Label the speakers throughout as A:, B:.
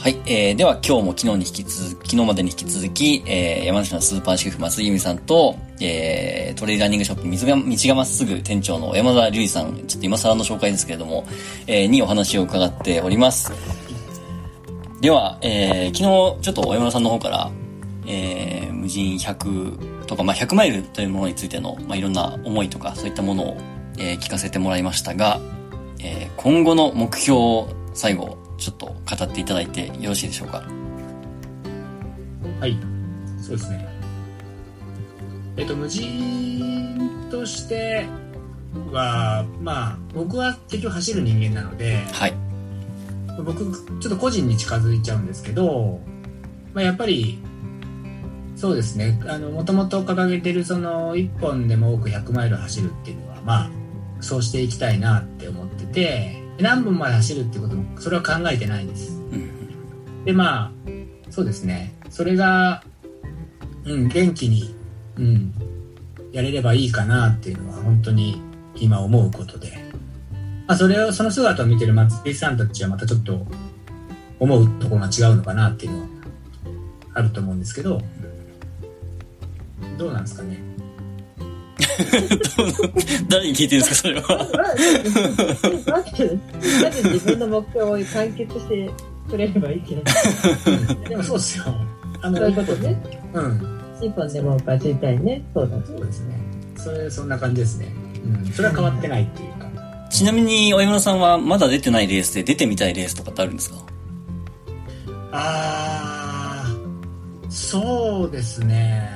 A: はい、えー、では今日も昨日に引き続き、昨日までに引き続き、えー、山梨のスーパーシェフ松井由美さんと、えー、トレイランニングショップ水が、道がまっすぐ店長の山田瑠衣さん、ちょっと今更の紹介ですけれども、えー、にお話を伺っております。では、えー、昨日ちょっと山田さんの方から、えー、無人100とか、まあ、100マイルというものについての、まあ、いろんな思いとか、そういったものを、えー、聞かせてもらいましたが、えー、今後の目標を最後、ちょっと語っていただいてよろしいでしょうか？
B: はい、そうですね。えっと、無人としては、まあ、僕は結局走る人間なので、
A: はい。
B: 僕、ちょっと個人に近づいちゃうんですけど、まあ、やっぱり、そうですね。あの、もともと掲げてる、その、1本でも多く100マイル走るっていうのは、まあ、そうしていきたいなって思ってて、何本まで走るってことも、それは考えてないです。うん、で、まあ、そうですね。それが、うん、元気に、うん、やれればいいかなっていうのは、本当に今思うことで。まあ、それを、その姿を見てる松井さんたちはまたちょっと、思うところが違うのかなっていうのは、あると思うんですけど、どうなんですかね。
A: 誰に聞いてるんですかそれは。
C: まずまず自分の目標を完結してくれればいいけど
B: でもそうですよ。
C: あのそういうことね。うん。シンポンでもか知りたいね。そうだ
B: そうですね。それそんな感じですね。うん。それは変わってないっていうか、
A: ちなみにお山さんはまだ出てないレースで出てみたいレースとかってあるんですか？
B: ああそうですね。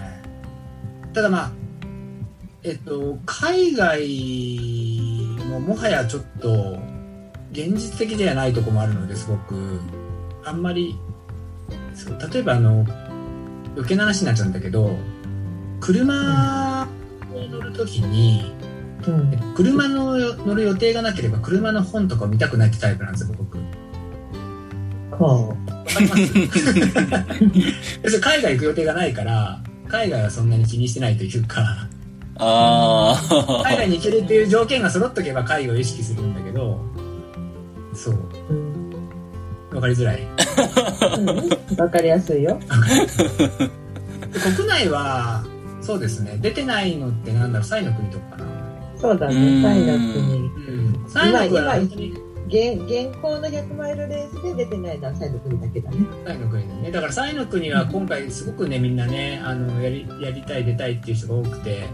B: ただまあえっと、海外ももはやちょっと現実的ではないとこもあるのですごく。あんまり例えばあの余計な話になっちゃうんだけど車を乗る時に、うん、車の乗る予定がなければ車の本とかを見たくないってタイプなんですよ僕。
C: は
B: あ、海外行く予定がないから海外はそんなに気にしてないというか
A: ああ。
B: 海外に行けるっていう条件が揃っとけば海外を意識するんだけど、そう。わかりづらい。
C: わ、かりやすいよ。
B: 国内は、そうですね。出てないのってなんだろう、サイの国とかかな。
C: そうだね、サイの国。うん。サイの国は現現行の100マイルレースで出てないのはサイの国だけだね。
B: サイの国だね。だからサイの国は今回すごくね、みんなね、あの、やり、やりたい、出たいっていう人が多くて、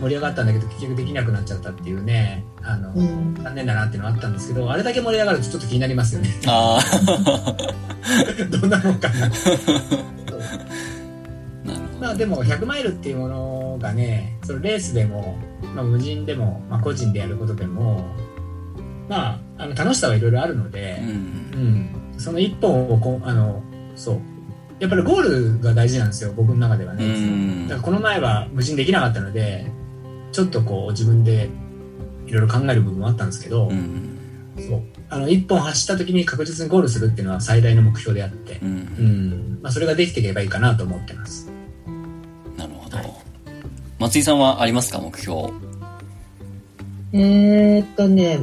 B: 盛り上がったんだけど結局できなくなっちゃったっていうねあの、うん、残念だなっていうのはあったんですけどあれだけ盛り上がるとちょっと気になりますよね。
A: あ
B: あ どんなもんかな。まあでも100マイルっていうものがねそのレースでも、まあ、無人でも、まあ、個人でやることでもまああの楽しさはいろいろあるので、うん、うん、その一本をこあのそうやっぱりゴールが大事なんですよ僕の中ではね、だからこの前は無人できなかったのでちょっとこう自分でいろいろ考える部分もあったんですけど、そう。あの1本走った時に確実にゴールするっていうのは最大の目標であって、うん、うん、まあ、それができていけばいいかなと思ってます。
A: なるほど、はい、松井さんはありますか目標。
C: えー、っとね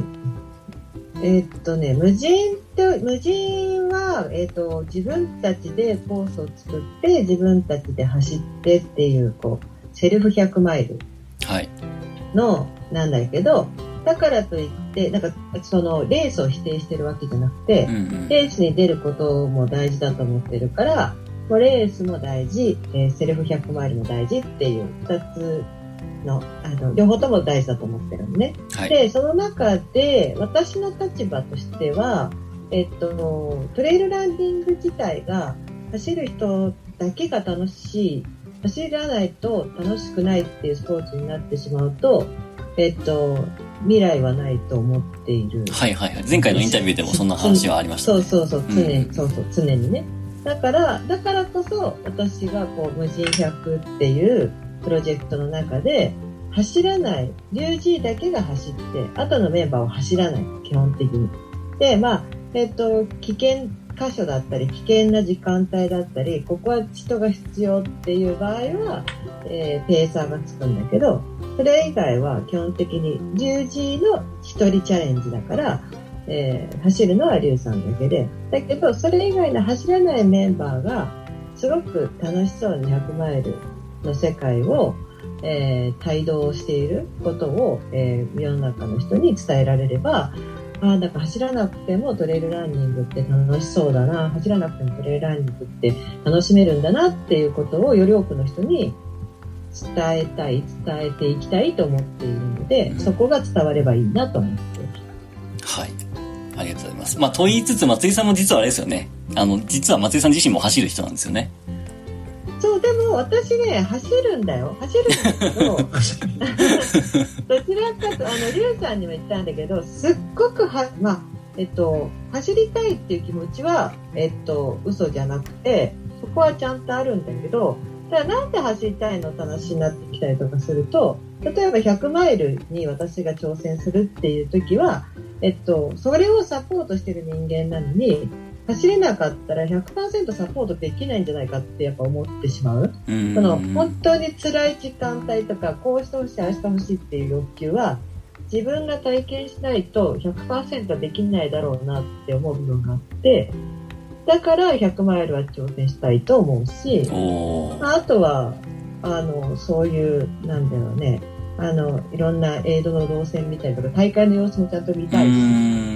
C: えー、っとね無人と無人は、えーと、自分たちでコースを作って自分たちで走ってっていうこうセルフ100マイルの、なんだけどだからといってなんかそのレースを否定してるわけじゃなくて、うんうん、レースに出ることも大事だと思ってるからレースも大事、えー、セルフ100マイルも大事っていう2つのあの両方とも大事だと思ってるのね。はい、でその中で私の立場としてはえっと、トレイルランディング自体が走る人だけが楽しい走らないと楽しくないっていうスポーツになってしまうと、えっと、未来はないと思っている。
A: はいはいはい。前回のインタビューでもそんな話はありました、
C: ね、そうそうそう、常に、うん、そうそう、常にね。だから、だからこそ私がこう、無人100っていうプロジェクトの中で、走らない、10G だけが走って、後のメンバーは走らない、基本的に。で、まあ、えっと、危険箇所だったり、危険な時間帯だったり、ここは人が必要っていう場合は、えー、ペーサーがつくんだけど、それ以外は基本的に10時の1人チャレンジだから、えー走るのはリュウさんだけで、だけど、それ以外の走らないメンバーが、すごく楽しそうに100マイルの世界を、えー帯同していることを、えー世の中の人に伝えられれば、ああ、なんか走らなくてもトレイルランニングって楽しそうだな、走らなくてもトレイルランニングって楽しめるんだなっていうことをより多くの人に伝えたい、伝えていきたいと思っているので、
A: うん
C: そこが伝わればいいなと思っています。
A: はい。ありがとうございます。まあ、と言いつつ、松井さんも実はあれですよね。あの、実は松井さん自身も走る人なんですよね。
C: 私ね、走るんだよ。走るんだけど、どちらかと、あの、リュウさんにも言ったんだけど、すっごくは、まあ、えっと、走りたいっていう気持ちは、えっと、嘘じゃなくて、そこはちゃんとあるんだけど、ただなんで走りたいのって話になってきたりとかすると、例えば100マイルに私が挑戦するっていう時は、えっと、それをサポートしてる人間なのに、走れなかったら100%サポートできないんじゃないかってやっぱ思ってしまう。
A: うん。
C: その本当に辛い時間帯とかこうしてほしいああしてほしいっていう欲求は自分が体験しないと100%できないだろうなって思う部分があってだから100マイルは挑戦したいと思うし。あとはあのそういうなんだろうねあのいろんなエイドの動線見たりとか大会の様子もちゃんと見
A: う
C: たいし。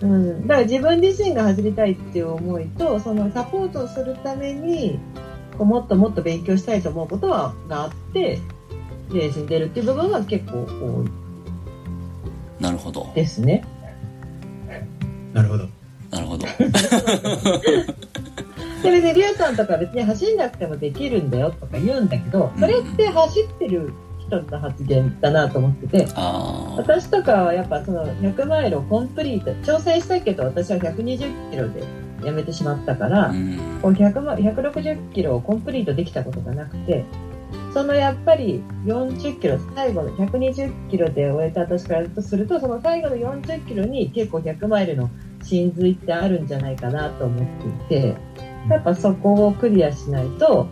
C: うん、だから自分自身が走りたいっていう思いとそのサポートをするためにこうもっともっと勉強したいと思うことはがあってレースに出るっていう部分は結構多い
A: なるほど。
C: ですね。
B: なるほど。
A: なるほど。
C: で別にリュウさんとか別に走んなくてもできるんだよとか言うんだけどそれって走ってる人の発言だなと思ってて。私とかはやっぱその100マイルをコンプリート挑戦したけど私は120キロでやめてしまったから。
A: うん。
C: こう100マ160キロをコンプリートできたことがなくて、そのやっぱり40キロ、最後の120キロで終えた私からとすると、その最後の40キロに結構100マイルの真髄ってあるんじゃないかなと思っていて、やっぱそこをクリアしないと、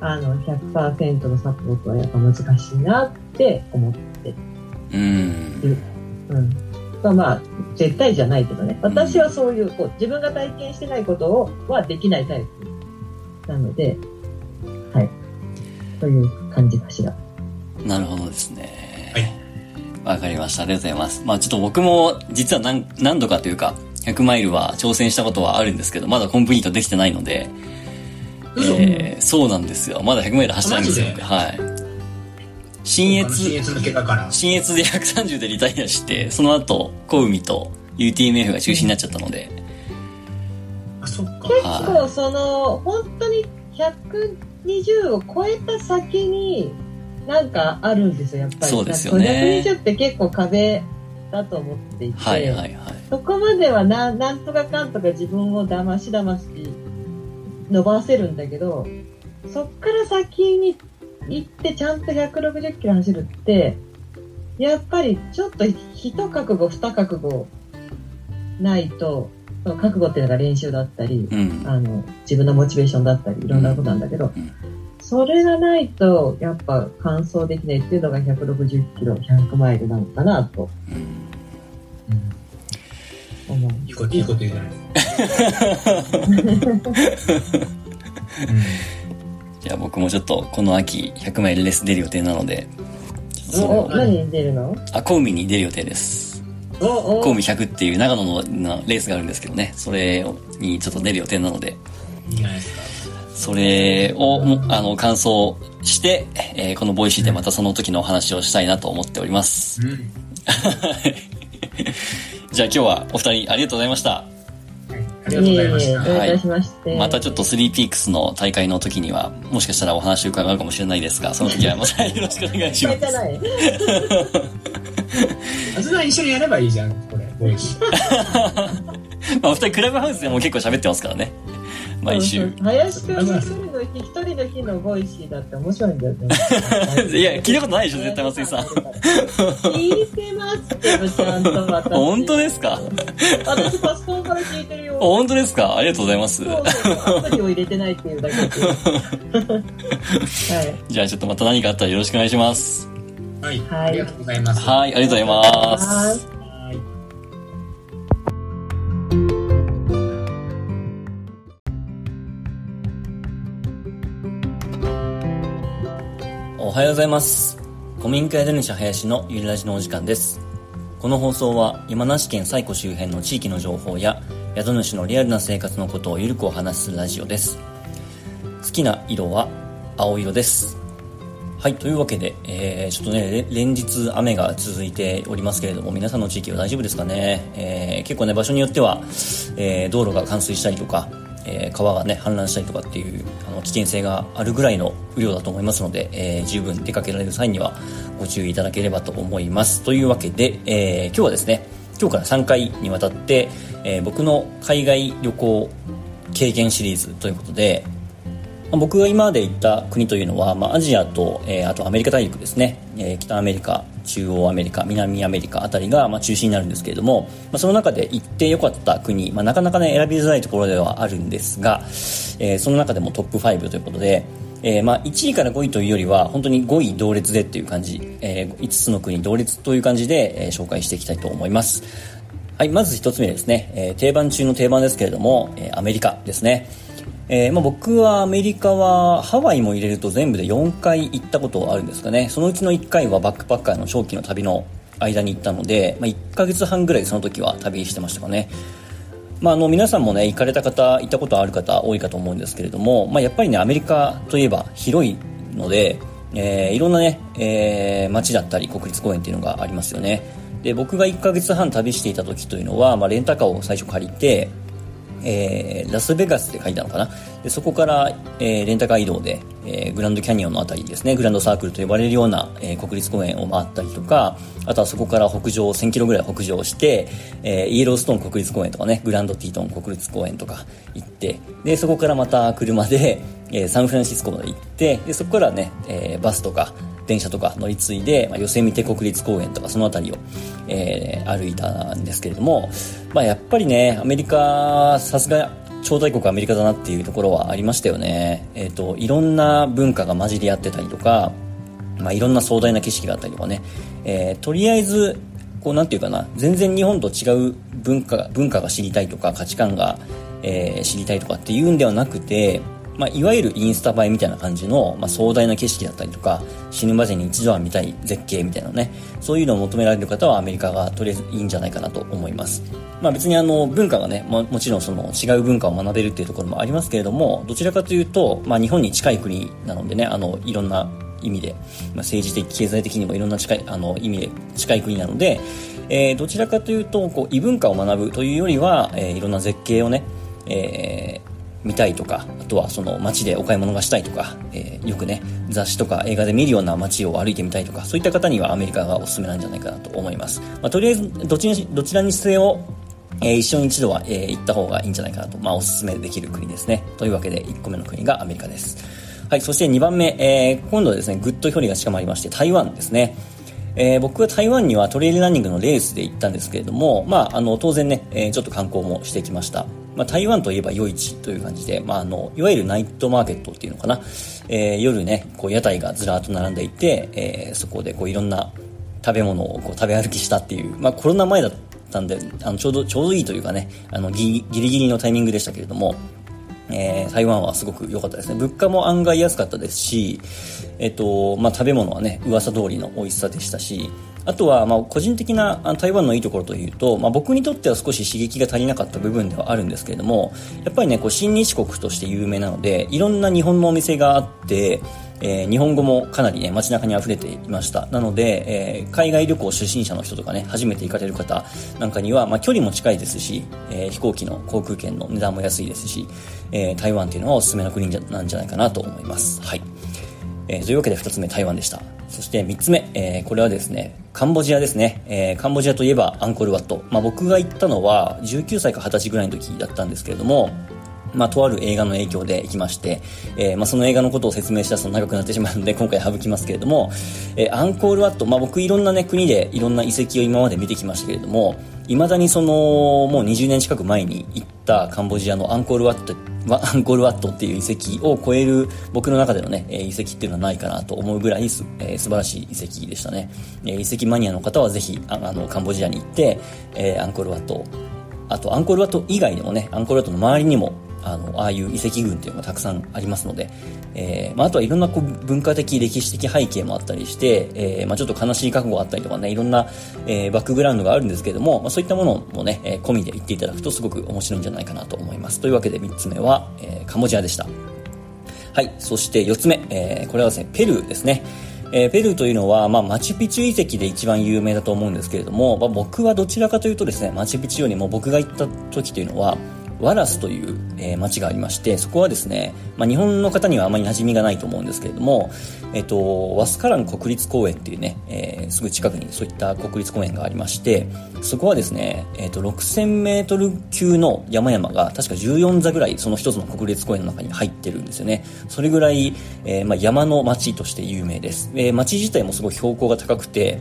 C: あの、100%のサポートはやっぱ難しいなって思って
A: うん。
C: うん。まあまあ、絶対じゃないけどね。私はそういう、こう、自分が体験してないことを、はできないタイプなので、はい。という感じかしら。
A: なるほどですね。
B: はい。
A: わかりました。ありがとうございます。まあちょっと僕も実は何何度かというか、100マイルは挑戦したことはあるんですけど、まだコンプリートできてないので、
B: 嘘
A: えーそうなんですよ。まだ100マイル走ってないんですよはい。新越。新越で130でリタイアして、その後、小海と UTMF が中止になっちゃったので、
B: あ、そっか。
C: 結
A: は
C: 構、その、本当に120を超えた先に、なんかあるんですよ、やっぱり。
A: そうですよね
C: 120って結構壁だと思っていて。
A: はいはいはい。
C: そこまではな、なんとかかんとか自分を騙し騙し伸ばせるんだけど、そっから先に行ってちゃんと160キロ走るって、やっぱりちょっと一覚悟二覚悟ないと、その覚悟っていうのが練習だったり、
A: うん。
C: あの、自分のモチベーションだったり、いろんなことなんだけど、
A: うん。
C: それがないと、やっぱ完走できないっていうのが160キロ、100マイルなのかなと。
B: うん
C: 思う。
B: いいこと、いいこと言うじゃないですか。
A: じゃあ僕もちょっとこの秋100マイルレース出る予定なので、
C: お、
A: を
C: 何に出るの？
A: あ、小海に出る予定です。
B: うんお、お、
A: 小海100っていう長野のなレースがあるんですけどね、それにちょっと出る予定なので、
B: いいじゃないですか。
A: それをも、あの、感想して、えーこの Voicy でまたその時のお話をしたいなと思っております。
B: うん。
A: じゃあ今日はお二人ありがとうございました。
B: はいありがとうございました。
C: まして。
A: またちょっとスリーピークスの大会の時には、もしかしたらお話を伺うかもしれないですが、その時はまたよろしくお願いします。
B: あずな一緒にやればいいじゃん、これ。
A: まあ、お二人クラブハウスでも結構喋ってますからね。毎週。
C: 林くんの一人の日、一人の日の Voicy だって面白いんだよね。
A: いや、聞いたことないでしょ、絶対松井さん。
C: 聞いてますけど、ちゃんと私。
A: 本当ですか？
C: 私パソコンから聞いてるよ。
A: 本当ですか？ありがとうございます。
C: そうそう、アプリを入れてないっていうだけで。はい。
A: じゃあちょっとまた何かあったらよろしくお願いします。
B: はい。
C: はい
B: ありがとうございます。
A: はい、ありがとうございます。おはようございます。古民家宿主林のゆるラジのお時間です。この放送は山梨県西湖周辺の地域の情報や宿主のリアルな生活のことをゆるくお話しするラジオです。好きな色は青色です。はい、というわけで、えー、ちょっとね、連日雨が続いておりますけれども、皆さんの地域は大丈夫ですかね、えー、結構ね、場所によっては、えー、道路が冠水したりとか、え川がね、氾濫したりとかっていうあの危険性があるぐらいの雨量だと思いますので、え十分出かけられる際にはご注意いただければと思います。というわけで、え今日はですね、今日から3回にわたって、え僕の海外旅行経験シリーズということで、僕が今まで行った国というのは、まあ、アジアと、えー、あとアメリカ大陸ですね、えー、北アメリカ中央アメリカ南アメリカあたりが、ま、中心になるんですけれども、まあ、その中で行ってよかった国、まあ、なかなかね選びづらいところではあるんですが、えー、その中でもトップ5ということで、えー、まあ1位から5位というよりは本当に5位同列でっていう感じ、えー、5つの国同列という感じで、え、紹介していきたいと思います。はいまず1つ目ですね、え、定番中の定番ですけれども、え、アメリカですね。えー、まあ、僕はアメリカはハワイも入れると全部で4回行ったことあるんですかね。そのうちの1回はバックパッカーの長期の旅の間に行ったので、まあ、1ヶ月半ぐらいその時は旅してましたかね。まあ、あの皆さんもね行かれた方行ったことある方多いかと思うんですけれども、まあ、やっぱりねアメリカといえば広いので、えー、いろんなね、えー、街だったり国立公園っていうのがありますよね。で僕が1ヶ月半旅していた時というのは、まあ、レンタカーを最初借りてえー、ラスベガスって書いたのかな？でそこから、えー、レンタカー移動で、えー、グランドキャニオンのあたりですねグランドサークルと呼ばれるような、えー、国立公園を回ったりとかあとはそこから北上1000キロぐらい北上して、えー、イエローストーン国立公園とかねグランドティートン国立公園とか行ってでそこからまた車で、えー、サンフランシスコまで行ってでそこからね、えー、バスとか電車とか乗り継いで、まあ、ヨセミテ国立公園とかその辺りを、えー、歩いたんですけれども、まあ、やっぱりねアメリカさすが超大国アメリカだなっていうところはありましたよね、えーと、いろんな文化が混じり合ってたりとか、まあ、いろんな壮大な景色があったりとかね、えー、とりあえずこうなんていうかな全然日本と違う文化文化が知りたいとか価値観が、えー、知りたいとかっていうんではなくてまあ、いわゆるインスタ映えみたいな感じの、まあ、壮大な景色だったりとか死ぬまでに一度は見たい絶景みたいなねそういうのを求められる方はアメリカがとりあえずいいんじゃないかなと思います、まあ、別にあの文化がねももちろんその違う文化を学べるっていうところもありますけれどもどちらかというと、まあ、日本に近い国なのでねあのいろんな意味で、まあ、政治的経済的にもいろんな近いあの意味で近い国なので、えー、どちらかというとこう異文化を学ぶというよりは、えー、いろんな絶景をね、えー見たいとか、あとはその街でお買い物がしたいとか、えー、よくね、雑誌とか映画で見るような街を歩いてみたいとか、そういった方にはアメリカがおすすめなんじゃないかなと思います。まあ、とりあえず、どちどちらにせよ、えー、一生に一度は、えー、行った方がいいんじゃないかなと、まあ、おすすめできる国ですね。というわけで、1個目の国がアメリカです。はい、そして2番目、えー、今度はですね、ぐっと距離が近まりまして、台湾ですね。えー、僕は台湾にはトレイルランニングのレースで行ったんですけれども、まあ、あの、当然ね、えー、ちょっと観光もしてきました。まあ、台湾といえば夜市という感じで、まあ、あの、いわゆるナイトマーケットっていうのかな。えー、夜ね、こう屋台がずらっと並んでいて、えー、そこでこういろんな食べ物をこう食べ歩きしたっていう、まあ、コロナ前だったんで、あの、ちょうど、ちょうどいいというかね、あの、ギリギリのタイミングでしたけれども、えー、台湾はすごく良かったですね。物価も案外安かったですし、えっ、と、まあ、食べ物はね、噂通りの美味しさでしたし、あとは、まあ、個人的な台湾のいいところというと、まあ、僕にとっては少し刺激が足りなかった部分ではあるんですけれども、やっぱりね、こう、親日国として有名なので、いろんな日本のお店があって、えー、日本語もかなりね、街中に溢れていました。なので、えー、海外旅行初心者の人とかね、初めて行かれる方なんかには、まあ、距離も近いですし、えー、飛行機の航空券の値段も安いですし、え台湾っていうのはおすすめの国なんじゃないかなと思います。はい。えというわけで2つ目、台湾でした。そして3つ目、えー、これはですね、カンボジアですね。えー、カンボジアといえばアンコールワット。まあ、僕が行ったのは19歳か20歳ぐらいの時だったんですけれども、まあ、とある映画の影響で行きまして、えー、まあ、その映画のことを説明しだすと長くなってしまうので、今回省きますけれども、えー、アンコールワット、まあ、僕いろんなね、国でいろんな遺跡を今まで見てきましたけれども、未だにその、もう20年近く前に行ったカンボジアのアンコールワットアンコールワットっていう遺跡を超える僕の中でのね、遺跡っていうのはないかなと思うぐらいす、えー、素晴らしい遺跡でしたね。え、遺跡マニアの方はぜひ、あの、カンボジアに行って、え、アンコールワット、あとアンコールワット以外でもね、アンコールワットの周りにも、あの、ああいう遺跡群っていうのがたくさんありますので、えー、まあ、あとはいろんなこう文化的、歴史的背景もあったりして、えー、まあ、ちょっと悲しい覚悟があったりとかね、いろんな、えー、バックグラウンドがあるんですけども、まあ、そういったものもね、えー、込みで言っていただくとすごく面白いんじゃないかなと思います。というわけで3つ目は、えー、カンボジアでした。はい、そして4つ目、えー、これはですね、ペルーですね。えー、ペルーというのは、まあ、マチュピチュ遺跡で一番有名だと思うんですけれども、まあ、僕はどちらかというとですね、マチュピチュよりも僕が行った時というのは、ワラスという、えー、町がありまして、そこはですね、まあ、日本の方にはあまり馴染みがないと思うんですけれども、えっ、と、ワスカラン国立公園っていうね、えー、すぐ近くにそういった国立公園がありまして、そこはですね、えっ、と、6000メートル級の山々が確か14座ぐらいその一つの国立公園の中に入ってるんですよね。それぐらい、えー、まあ、山の町として有名です。えー、町自体もすごい標高が高くて、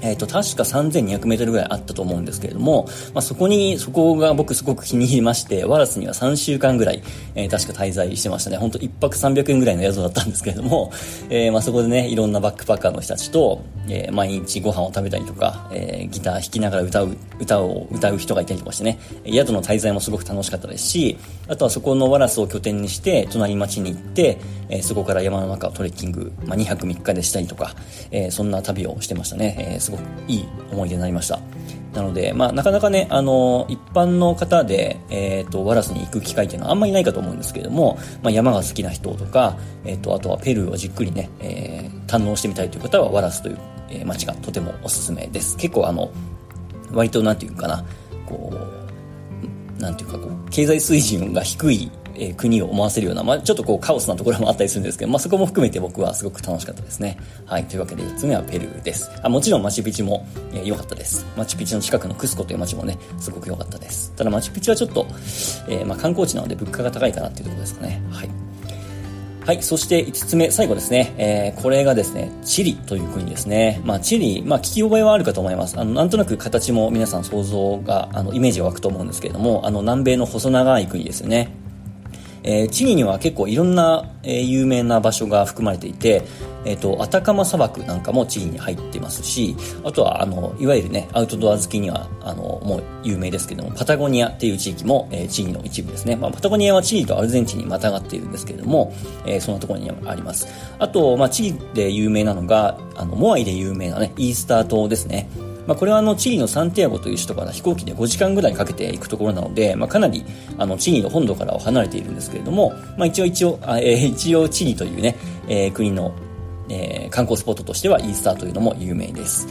A: えっ、ー、と、確か3200メートルぐらいあったと思うんですけれども、まあ、そこに、そこが僕すごく気に入りまして、ワラスには3週間ぐらい、えー、確か滞在してましたね。本当1泊300円ぐらいの宿だったんですけれども、えー、まあ、そこでね、いろんなバックパッカーの人たちと、えー、毎日ご飯を食べたりとか、えー、ギター弾きながら歌う、歌を歌う人がいたりとかしてね、宿の滞在もすごく楽しかったですし、あとはそこのワラスを拠点にして、隣町に行って、えー、そこから山の中をトレッキング、まあ、2泊3日でしたりとか、えー、そんな旅をしてましたね。えー、すごくいい思い出になりました。なので、まあ、なかなかね、あの、一般の方で、えっ、ー、と、ワラスに行く機会っていうのはあんまりないかと思うんですけれども、まあ、山が好きな人とか、えっ、ー、と、あとはペルーをじっくりね、えー、堪能してみたいという方は、ワラスという、えー、街がとてもおすすめです。結構あの、割となんていうかな、こう、なんていうかこう、経済水準が低いえー、国を思わせるような、まあ、ちょっとこうカオスなところもあったりするんですけど、まあ、そこも含めて僕はすごく楽しかったですね。はい。というわけで4つ目はペルーです。あもちろんマチュピチュも良、えー、かったです。マチュピチュの近くのクスコという街もね、すごく良かったです。ただマチュピチュはちょっと、えー、まあ、観光地なので物価が高いかなっていうところですかね。はい。はい。そして5つ目、最後ですね。えー、これがですね、チリという国ですね。まあ、チリ、まあ、聞き覚えはあるかと思います。あの、なんとなく形も皆さん想像が、あの、イメージが湧くと思うんですけれども、あの、南米の細長い国ですよね。えー、チリには結構いろんな、えー、有名な場所が含まれていて、えっ、ー、と、アタカマ砂漠なんかもチリに入ってますし、あとは、あの、いわゆるね、アウトドア好きには、あの、もう有名ですけども、パタゴニアっていう地域も、えー、チリの一部ですね。まあ、パタゴニアはチリとアルゼンチンにまたがっているんですけれども、えー、そんなところにあります。あと、まあ、チリで有名なのが、あの、モアイで有名なね、イースター島ですね。まあ、これはあのチリのサンティアゴという首都から飛行機で5時間ぐらいかけて行くところなので、まあ、かなりあのチリの本土からは離れているんですけれども、まあ、一応一応、あえー、一応チリというね、えー、国の、えー、観光スポットとしてはイースターというのも有名です。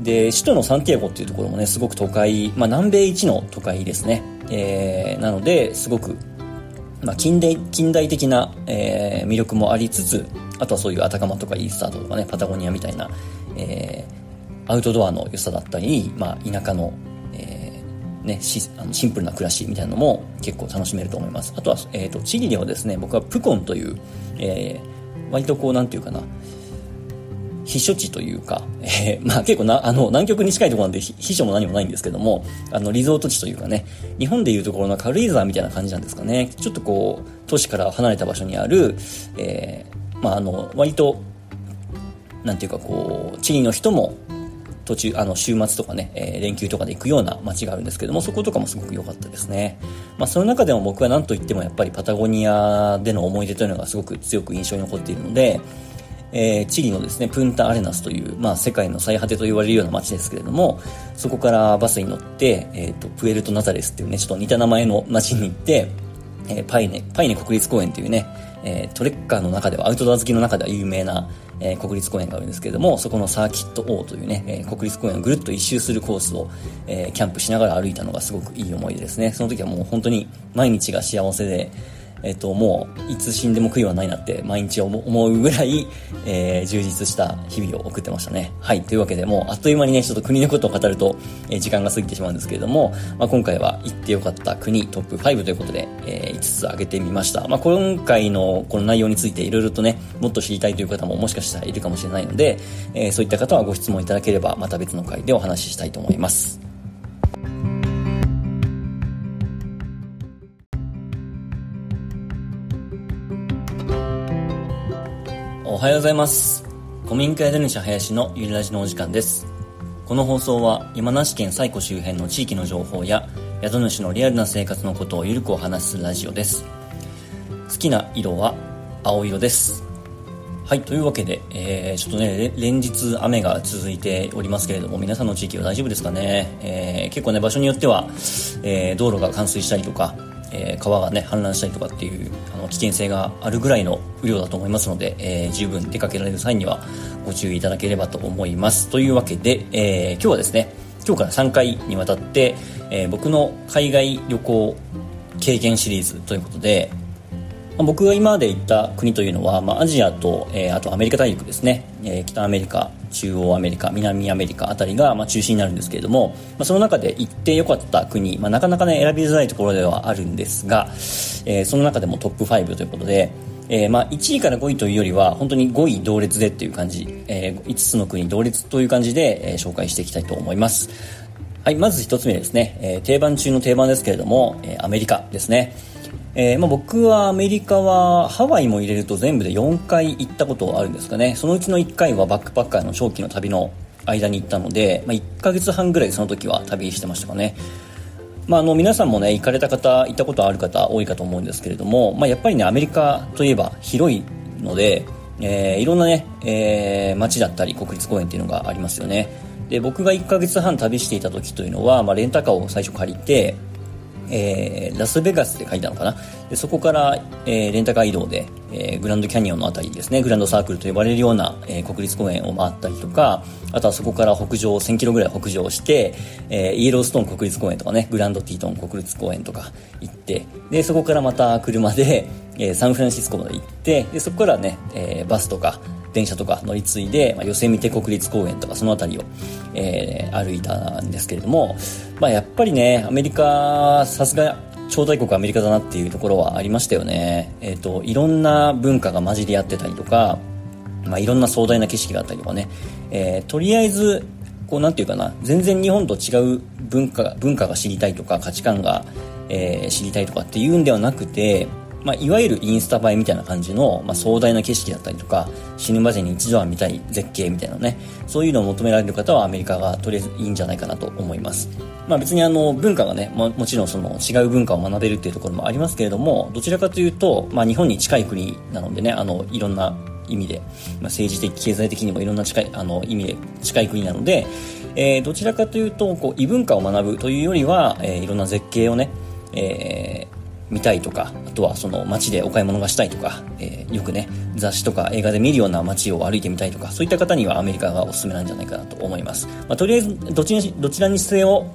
A: で、首都のサンティアゴっていうところもね、すごく都会、まあ、南米一の都会ですね。えー、なので、すごく、まあ、近代、近代的な、えー、魅力もありつつ、あとはそういうアタカマとかイースターとかね、パタゴニアみたいな、えー、アウトドアの良さだったり、まあ、田舎の、えー、ね、シあのシンプルな暮らしみたいなのも結構楽しめると思います。あとは、えっ、ー、と、チリではですね、僕はプコンという、えー、割とこう、なんていうかな、避暑地というか、えー、まあ結構な、あの、南極に近いところなんで、避暑も何もないんですけども、あの、リゾート地というかね、日本でいうところの軽井沢みたいな感じなんですかね。ちょっとこう、都市から離れた場所にある、えー、まああの、割と、なんていうかこう、チリの人も途中、あの、週末とかね、えー、連休とかで行くような街があるんですけども、そことかもすごく良かったですね。まあ、その中でも僕は何と言ってもやっぱりパタゴニアでの思い出というのがすごく強く印象に残っているので、えー、チリのですね、プンタアレナスという、まあ、世界の最果てと言われるような街ですけれども、そこからバスに乗って、えっ、ー、と、プエルトナザレスっていうね、ちょっと似た名前の街に行って、えー、パイネ、パイネ国立公園っていうね、えー、トレッカーの中では、アウトドア好きの中では有名な、えー、国立公園があるんですけれども、そこのサーキット O というね、えー、国立公園をぐるっと一周するコースを、えー、キャンプしながら歩いたのがすごくいい思い出ですね。その時はもう本当に毎日が幸せで、えっと、もう、いつ死んでも悔いはないなって毎日思うぐらい、えー、充実した日々を送ってましたね。はい。というわけで、もう、あっという間にね、ちょっと国のことを語ると、えー、時間が過ぎてしまうんですけれども、まあ、今回は行ってよかった国トップ5ということで、えー、5つ挙げてみました。まあ、今回のこの内容についていろいろとね、もっと知りたいという方ももしかしたらいるかもしれないので、えー、そういった方はご質問いただければ、また別の回でお話ししたいと思います。おはようございます。古民家宿主林のゆりラジのお時間です。この放送は山梨県西湖周辺の地域の情報や宿主のリアルな生活のことをゆるくお話しするラジオです好きな色は青色ですはいというわけで、えー、ちょっとね連日雨が続いておりますけれども皆さんの地域は大丈夫ですかね、えー、結構ね場所によっては、えー、道路が冠水したりとかえー、川がね氾濫したりとかっていうあの危険性があるぐらいの雨量だと思いますので、えー、十分出かけられる際にはご注意いただければと思います。というわけで、えー、今日はですね今日から3回にわたって、え僕の海外旅行経験シリーズということで、まあ、僕が今まで行った国というのは、まあ、アジアと、えあとアメリカ大陸ですね、え北アメリカ中央アメリカ南アメリカあたりが、ま、中心になるんですけれども、ま、その中で行ってよかった国、ま、なかなかね選びづらいところではあるんですが、え、その中でもトップ5ということで、えー、まあ1位から5位というよりは本当に5位同列でっていう感じ、えー、5つの国同列という感じで、えー、紹介していきたいと思います。はいまず1つ目ですね、えー、定番中の定番ですけれども、えー、アメリカですね。えーまあ、僕はアメリカはハワイも入れると全部で4回行ったことあるんですかね。そのうちの1回はバックパッカーの長期の旅の間に行ったので、まあ、1ヶ月半ぐらいその時は旅してましたかね。まあ、あの皆さんもね行かれた方行ったことある方多いかと思うんですけれども、まあ、やっぱりねアメリカといえば広いので、えー、いろんなね、えー、街だったり国立公園っていうのがありますよね。で僕が1ヶ月半旅していた時というのは、まあ、レンタカーを最初借りてえー、ラスベガスって書いたのかな？でそこから、えー、レンタカー移動で、えー、グランドキャニオンの辺りですね。グランドサークルと呼ばれるような、えー、国立公園を回ったりとかあとはそこから北上1000キロぐらい北上して、えー、イエローストーン国立公園とかねグランドティートン国立公園とか行ってでそこからまた車で、えー、サンフランシスコまで行ってでそこからね、えー、バスとか電車とか乗り継いで、まあ、ヨセミテ国立公園とかその辺りを、えー、歩いたんですけれども、まあ、やっぱりねアメリカさすが超大国アメリカだなっていうところはありましたよね、えーと、いろんな文化が混じり合ってたりとか、まあ、いろんな壮大な景色があったりとかね、えー、とりあえずこうなんていうかな全然日本と違う文化文化が知りたいとか価値観が、えー、知りたいとかっていうんではなくてまあ、いわゆるインスタ映えみたいな感じの、まあ、壮大な景色だったりとか死ぬまでに一度は見たい絶景みたいなねそういうのを求められる方はアメリカがとりあえずいいんじゃないかなと思います、まあ、別にあの文化がねももちろんその違う文化を学べるっていうところもありますけれどもどちらかというと、まあ、日本に近い国なのでねあのいろんな意味で、まあ、政治的経済的にもいろんな近いあの意味で近い国なので、えー、どちらかというとこう異文化を学ぶというよりは、えー、いろんな絶景をね、えー見たいとか、あとはその街でお買い物がしたいとか、えー、よくね、雑誌とか映画で見るような街を歩いてみたいとか、そういった方にはアメリカがおすすめなんじゃないかなと思います。まあ、とりあえず、どちらにどちらにせよ、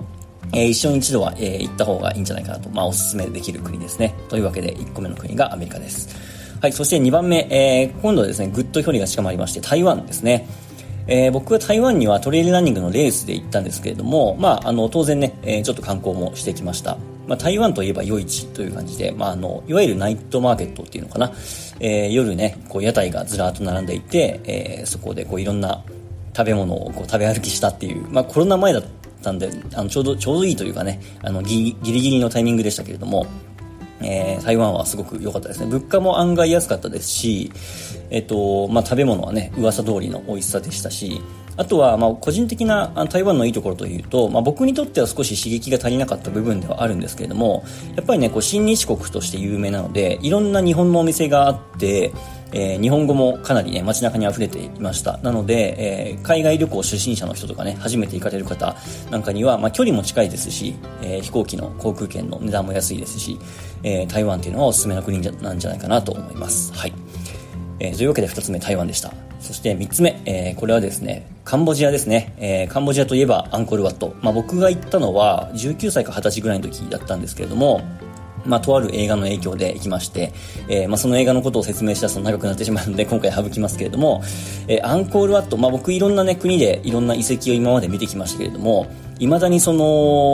A: えー、一生に一度は、えー、行った方がいいんじゃないかなと、まあ、おすすめできる国ですね。というわけで、1個目の国がアメリカです。はい、そして2番目、えー、今度はですね、ぐっと距離が近まりまして、台湾ですね。えー、僕は台湾にはトレイルランニングのレースで行ったんですけれども、まあ、あの、当然ね、えー、ちょっと観光もしてきました。まあ、台湾といえば夜市という感じで、まあ、あの、いわゆるナイトマーケットっていうのかな。えー、夜ね、こう屋台がずらっと並んでいて、えー、そこでこういろんな食べ物をこう食べ歩きしたっていう、まあ、コロナ前だったんで、あの、ちょうど、ちょうどいいというかね、あの、ギリギリのタイミングでしたけれども、えー、台湾はすごく良かったですね。物価も案外安かったですし、えっ、と、まあ、食べ物はね、噂通りの美味しさでしたし、あとは、まあ、個人的な台湾のいいところというと、まあ、僕にとっては少し刺激が足りなかった部分ではあるんですけれども、やっぱりね、こう、新日国として有名なので、いろんな日本のお店があって、えー、日本語もかなりね、街中に溢れていました。なので、えー、海外旅行初心者の人とかね、初めて行かれる方なんかには、まあ、距離も近いですし、えー、飛行機の航空券の値段も安いですし、え台湾っていうのはおすすめの国なんじゃないかなと思います。はい。えー、というわけで2つ目台湾でしたそして3つ目、えー、これはですねカンボジアですね、えー、カンボジアといえばアンコールワット、まあ、僕が行ったのは19歳か20歳ぐらいの時だったんですけれどもまあ、とある映画の影響で行きまして、えー、まあ、その映画のことを説明したら長くなってしまうので、今回省きますけれども、えー、アンコールワット、まあ、僕いろんなね、国でいろんな遺跡を今まで見てきましたけれども、未だにその、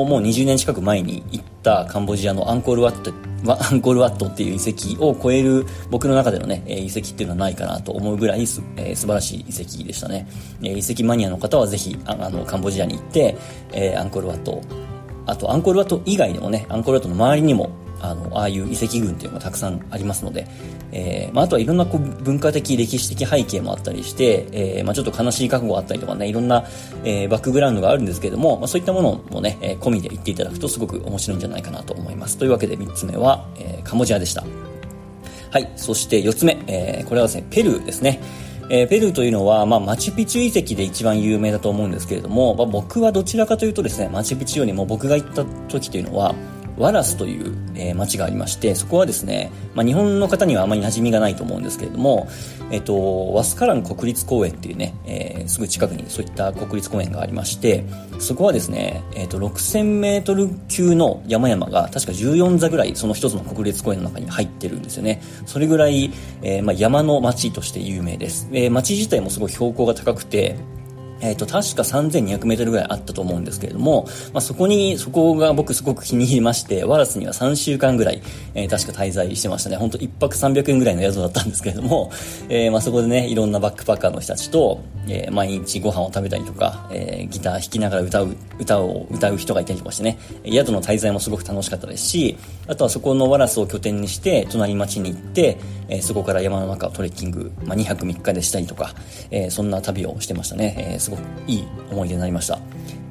A: もう20年近く前に行ったカンボジアのアンコールワットアンコールワットっていう遺跡を超える僕の中でのね、遺跡っていうのはないかなと思うぐらいす、えー、素晴らしい遺跡でしたね。え遺跡マニアの方はぜひあのカンボジアに行って、え、アンコールワットあとアンコールワット以外でもね、アンコールワットの周りにも、あの、ああいう遺跡群っていうのがたくさんありますので、えー、まあ、あとはいろんなこう文化的、歴史的背景もあったりして、えー、まあ、ちょっと悲しい覚悟があったりとかね、いろんな、えー、バックグラウンドがあるんですけれども、まあ、そういったものもね、えー、込みで言っていただくとすごく面白いんじゃないかなと思います。というわけで3つ目は、えー、カモジアでした。はい。そして4つ目、えー、これはですね、ペルーですね。えー、ペルーというのは、まあ、マチュピチュ遺跡で一番有名だと思うんですけれども、まあ、僕はどちらかというとですね、マチュピチュよりも僕が行った時というのは、ワラスという、えー、町がありまして、そこはですね、まあ、日本の方にはあまり馴染みがないと思うんですけれども、えっ、と、ワスカラン国立公園っていうね、えー、すぐ近くにそういった国立公園がありまして、そこはですね、えっ、と、6000メートル級の山々が確か14座ぐらいその一つの国立公園の中に入ってるんですよね。それぐらい、え、まあ、山の町として有名です。えー、町自体もすごい標高が高くて、えっ、ー、と、確か3200メートルぐらいあったと思うんですけれども、まあ、そこに、そこが僕すごく気に入りまして、ワラスには3週間ぐらい、えー、確か滞在してましたね。本当1泊300円ぐらいの宿だったんですけれども、えー、まあ、そこでね、いろんなバックパッカーの人たちと、えー、毎日ご飯を食べたりとか、えー、ギター弾きながら歌う、歌を歌う人がいたりとかしてね、宿の滞在もすごく楽しかったですし、あとはそこのワラスを拠点にして、隣町に行って、えー、そこから山の中をトレッキング、まあ、2泊3日でしたりとか、えー、そんな旅をしてましたね。えー、すごくいい思い出になりました。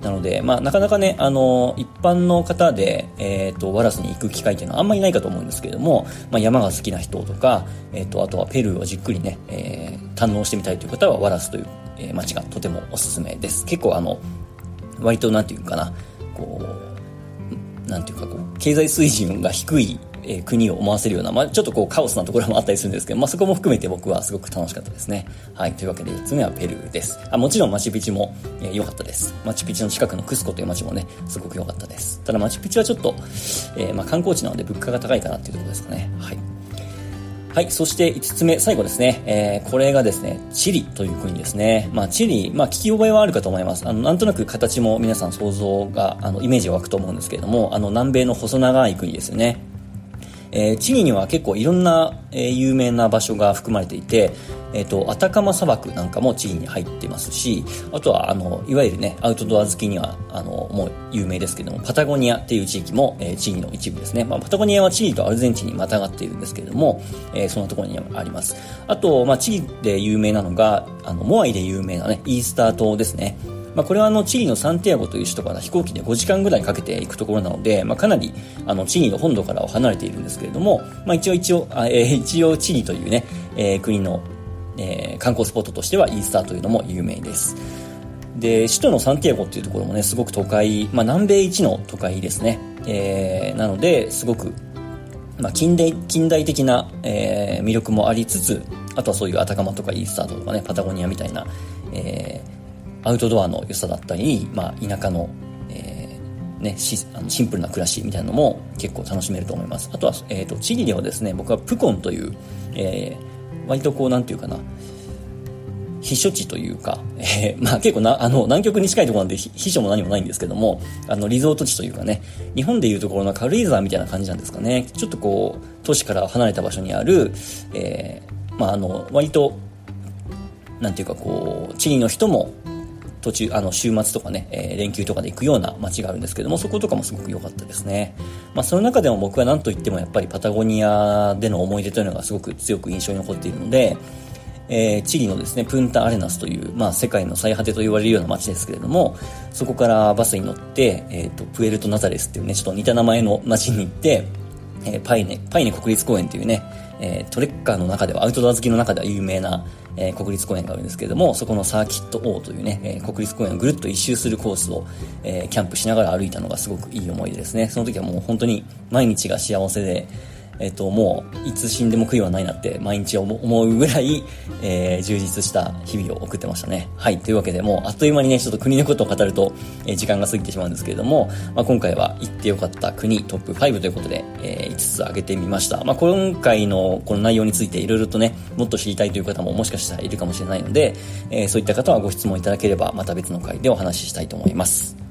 A: なので、まあ、なかなかね、あの、一般の方で、えっ、ー、と、ワラスに行く機会っていうのはあんまりないかと思うんですけれども、まあ、山が好きな人とか、えっ、ー、と、あとはペルーをじっくりね、えー、堪能してみたいという方は、ワラスという、え、街がとてもおすすめです。結構あの、割となんていうかな、こう、なんていうかこう、経済水準が低いえー、国を思わせるような、まあ、ちょっとこうカオスなところもあったりするんですけど、まあ、そこも含めて僕はすごく楽しかったですね。はい。というわけで4つ目はペルーです。あもちろんマチュピチュも良、えー、かったです。マチュピチュの近くのクスコという街もね、すごく良かったです。ただマチュピチュはちょっと、えー、まあ、観光地なので物価が高いかなっていうところですかね。はい。はい。そして5つ目、最後ですね。えー、これがですね、チリという国ですね。まあ、チリ、まあ、聞き覚えはあるかと思います。あの、なんとなく形も皆さん想像が、あの、イメージ湧くと思うんですけれども、あの、南米の細長い国ですよね。えー、チリには結構いろんな、えー、有名な場所が含まれていて、えっ、ー、と、アタカマ砂漠なんかもチリに入ってますし、あとは、あの、いわゆるね、アウトドア好きには、あの、もう有名ですけども、パタゴニアっていう地域も、えー、チリの一部ですね。まあ、パタゴニアはチリとアルゼンチンにまたがっているんですけれども、えー、そんなところにあります。あと、まあ、チリで有名なのが、あの、モアイで有名なね、イースター島ですね。まあ、これはあのチリのサンティアゴという首都から飛行機で5時間ぐらいかけて行くところなので、まあ、かなりあのチリの本土からは離れているんですけれども、まあ、一応一応、あえー、一応チリというね、えー、国の、えー、観光スポットとしてはイースターというのも有名です。で、首都のサンティアゴっていうところもね、すごく都会、まあ、南米一の都会ですね。えー、なので、すごく、まあ、近代、近代的な、えー、魅力もありつつ、あとはそういうアタカマとかイースターとかね、パタゴニアみたいな、えー、アウトドアの良さだったり、まあ、田舎の、えー、ね、シあのシンプルな暮らしみたいなのも結構楽しめると思います。あとは、えっ、ー、と、チリではですね、僕はプコンという、えー、割とこう、なんていうかな、避暑地というか、えー、まあ結構な、あの、南極に近いところなんで避暑も何もないんですけども、あの、リゾート地というかね、日本でいうところの軽井沢みたいな感じなんですかね。ちょっとこう、都市から離れた場所にある、えー、まああの、割と、なんていうかこう、チリの人も途中、あの、週末とかね、えー、連休とかで行くような街があるんですけども、そことかもすごく良かったですね。まあ、その中でも僕は何と言ってもやっぱりパタゴニアでの思い出というのがすごく強く印象に残っているので、えー、チリのですね、プンタアレナスという、まあ、世界の最果てと言われるような街ですけれども、そこからバスに乗って、えっ、ー、と、プエルトナザレスっていうね、ちょっと似た名前の街に行って、えー、パイネ、パイネ国立公園っていうね、えー、トレッカーの中では、アウトドア好きの中では有名な、えー、国立公園があるんですけれども、そこのサーキット王というね、えー、国立公園をぐるっと一周するコースを、え、キャンプしながら歩いたのがすごくいい思い出ですね。その時はもう本当に毎日が幸せで、えっ、と、もう、いつ死んでも悔いはないなって毎日思うぐらい、えー、充実した日々を送ってましたね。はい。というわけで、もう、あっという間にね、ちょっと国のことを語ると、えー、時間が過ぎてしまうんですけれども、まあ、今回は行ってよかった国トップ5ということで、えー、5つ挙げてみました。まあ、今回のこの内容についていろいろとね、もっと知りたいという方ももしかしたらいるかもしれないので、えー、そういった方はご質問いただければ、また別の回でお話ししたいと思います。